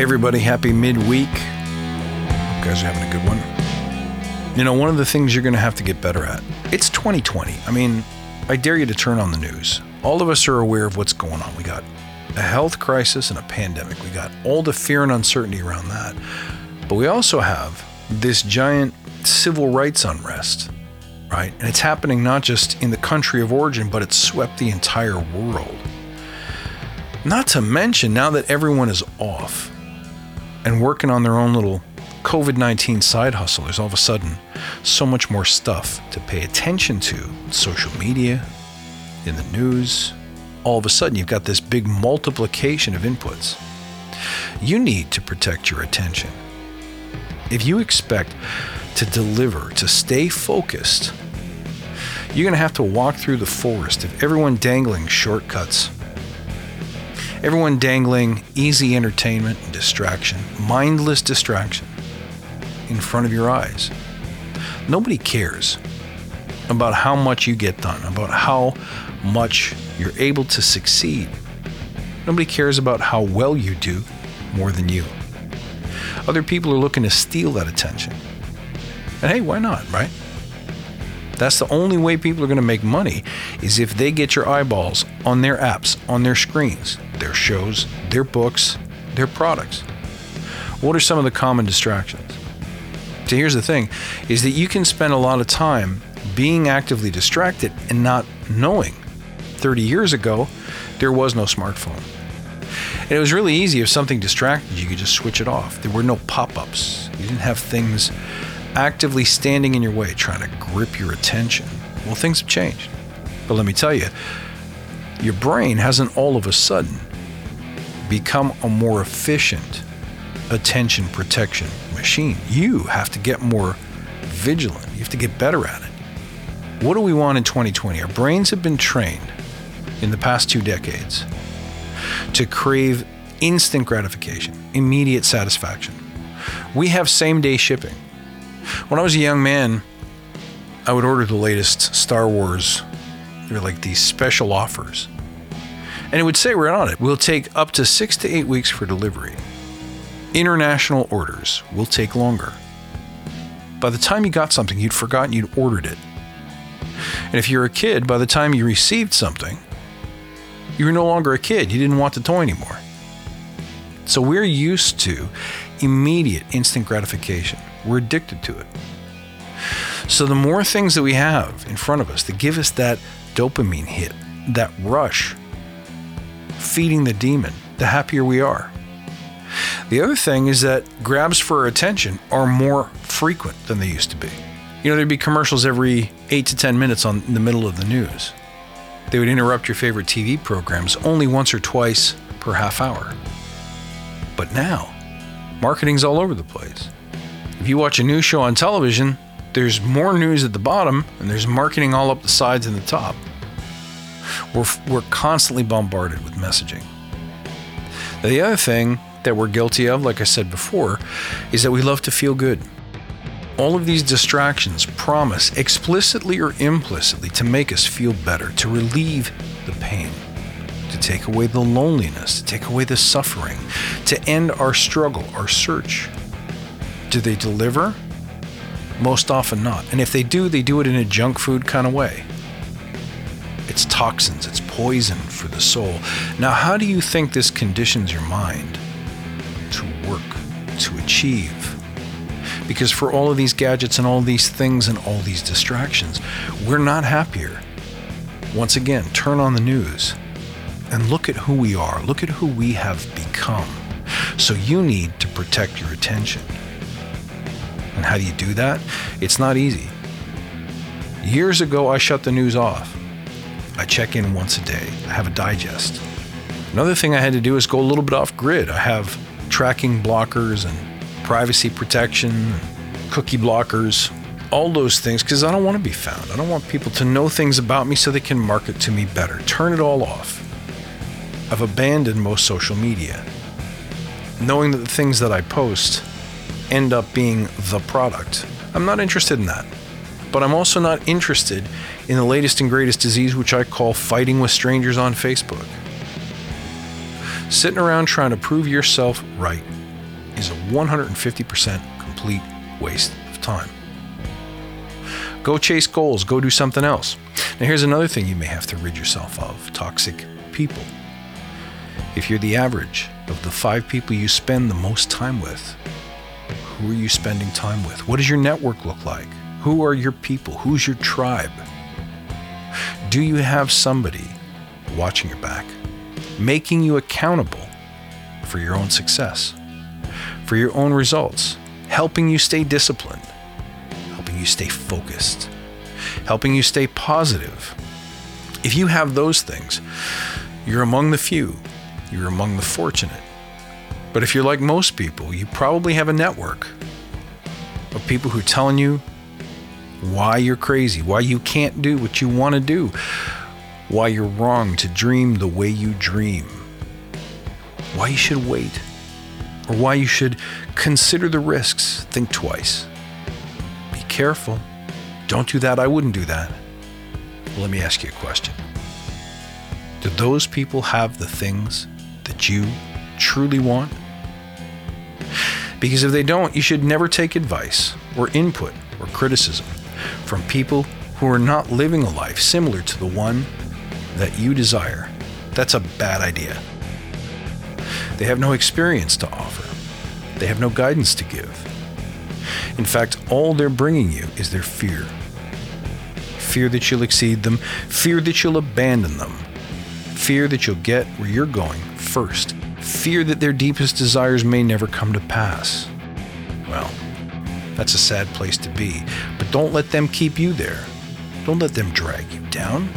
Everybody, happy midweek. Hope you guys are having a good one. You know, one of the things you're going to have to get better at, it's 2020. I mean, I dare you to turn on the news. All of us are aware of what's going on. We got a health crisis and a pandemic. We got all the fear and uncertainty around that. But we also have this giant civil rights unrest, right? And it's happening not just in the country of origin, but it's swept the entire world. Not to mention, now that everyone is off, and working on their own little COVID 19 side hustle, there's all of a sudden so much more stuff to pay attention to social media, in the news. All of a sudden, you've got this big multiplication of inputs. You need to protect your attention. If you expect to deliver, to stay focused, you're going to have to walk through the forest of everyone dangling shortcuts Everyone dangling easy entertainment and distraction, mindless distraction in front of your eyes. Nobody cares about how much you get done, about how much you're able to succeed. Nobody cares about how well you do more than you. Other people are looking to steal that attention. And hey, why not, right? That's the only way people are going to make money is if they get your eyeballs on their apps, on their screens, their shows, their books, their products. What are some of the common distractions? So here's the thing is that you can spend a lot of time being actively distracted and not knowing. 30 years ago, there was no smartphone. And it was really easy if something distracted you, you could just switch it off. There were no pop ups. You didn't have things actively standing in your way trying to grip your attention. Well, things have changed. But let me tell you, your brain hasn't all of a sudden become a more efficient attention protection machine. You have to get more vigilant. You have to get better at it. What do we want in 2020? Our brains have been trained in the past two decades to crave instant gratification, immediate satisfaction. We have same day shipping. When I was a young man, I would order the latest Star Wars. They're like these special offers. And it would say right on it, We'll take up to six to eight weeks for delivery. International orders will take longer. By the time you got something, you'd forgotten you'd ordered it. And if you're a kid, by the time you received something, you were no longer a kid. You didn't want the toy anymore. So we're used to immediate instant gratification. We're addicted to it. So the more things that we have in front of us that give us that dopamine hit, that rush, feeding the demon, the happier we are. The other thing is that grabs for attention are more frequent than they used to be. You know, there'd be commercials every eight to 10 minutes on the middle of the news. They would interrupt your favorite TV programs only once or twice per half hour. But now, marketing's all over the place. If you watch a news show on television, there's more news at the bottom and there's marketing all up the sides and the top. We're, we're constantly bombarded with messaging. The other thing that we're guilty of, like I said before, is that we love to feel good. All of these distractions promise, explicitly or implicitly, to make us feel better, to relieve the pain, to take away the loneliness, to take away the suffering, to end our struggle, our search do they deliver? Most often not. And if they do, they do it in a junk food kind of way. It's toxins, it's poison for the soul. Now, how do you think this conditions your mind to work, to achieve? Because for all of these gadgets and all these things and all these distractions, we're not happier. Once again, turn on the news and look at who we are, look at who we have become. So you need to protect your attention. And how do you do that? It's not easy. Years ago, I shut the news off. I check in once a day. I have a digest. Another thing I had to do is go a little bit off grid. I have tracking blockers and privacy protection, cookie blockers, all those things because I don't want to be found. I don't want people to know things about me so they can market to me better. Turn it all off. I've abandoned most social media, knowing that the things that I post end up being the product. I'm not interested in that. But I'm also not interested in the latest and greatest disease, which I call fighting with strangers on Facebook. Sitting around trying to prove yourself right is a 150% complete waste of time. Go chase goals, go do something else. Now, here's another thing you may have to rid yourself of toxic people. If you're the average of the five people you spend the most time with, who are you spending time with? What does your network look like? Who are your people? Who's your tribe? Do you have somebody watching your back, making you accountable for your own success, for your own results, helping you stay disciplined, helping you stay focused, helping you stay positive? If you have those things, you're among the few, you're among the fortunate. But if you're like most people, you probably have a network of people who are telling you why you're crazy, why you can't do what you want to do, why you're wrong to dream the way you dream, why you should wait, or why you should consider the risks, think twice. Be careful. Don't do that. I wouldn't do that. Well, let me ask you a question. Do those people have the things that you truly want? Because if they don't, you should never take advice or input or criticism from people who are not living a life similar to the one that you desire. That's a bad idea. They have no experience to offer, they have no guidance to give. In fact, all they're bringing you is their fear fear that you'll exceed them, fear that you'll abandon them, fear that you'll get where you're going first, fear that their deepest desires may never come to pass. Well, that's a sad place to be, but don't let them keep you there. Don't let them drag you down.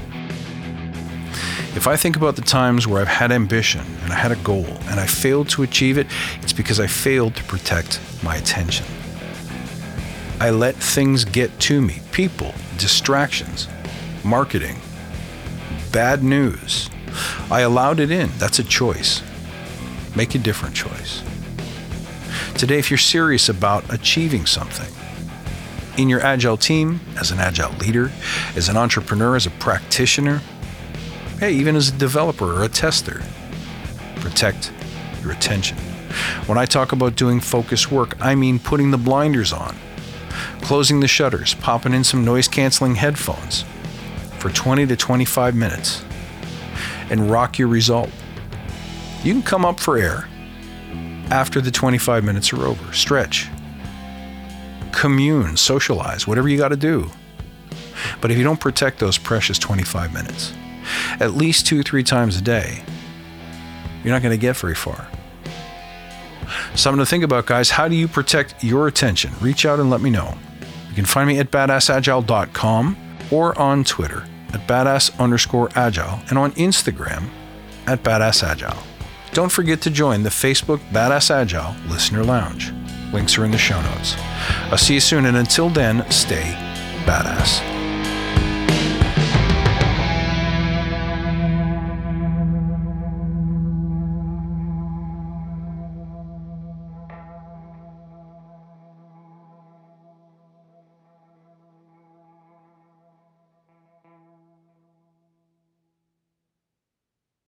If I think about the times where I've had ambition and I had a goal and I failed to achieve it, it's because I failed to protect my attention. I let things get to me people, distractions, marketing, bad news. I allowed it in. That's a choice. Make a different choice. Today, if you're serious about achieving something, in your agile team, as an agile leader, as an entrepreneur, as a practitioner, hey, even as a developer or a tester, protect your attention. When I talk about doing focus work, I mean putting the blinders on closing the shutters, popping in some noise canceling headphones for 20 to 25 minutes, and rock your result. You can come up for air after the 25 minutes are over. Stretch, commune, socialize, whatever you got to do. But if you don't protect those precious 25 minutes, at least two, three times a day, you're not going to get very far. Something to think about, guys. How do you protect your attention? Reach out and let me know. You can find me at badassagile.com or on Twitter at badass underscore agile and on Instagram at badassagile. Don't forget to join the Facebook Badass Agile Listener Lounge. Links are in the show notes. I'll see you soon, and until then, stay badass.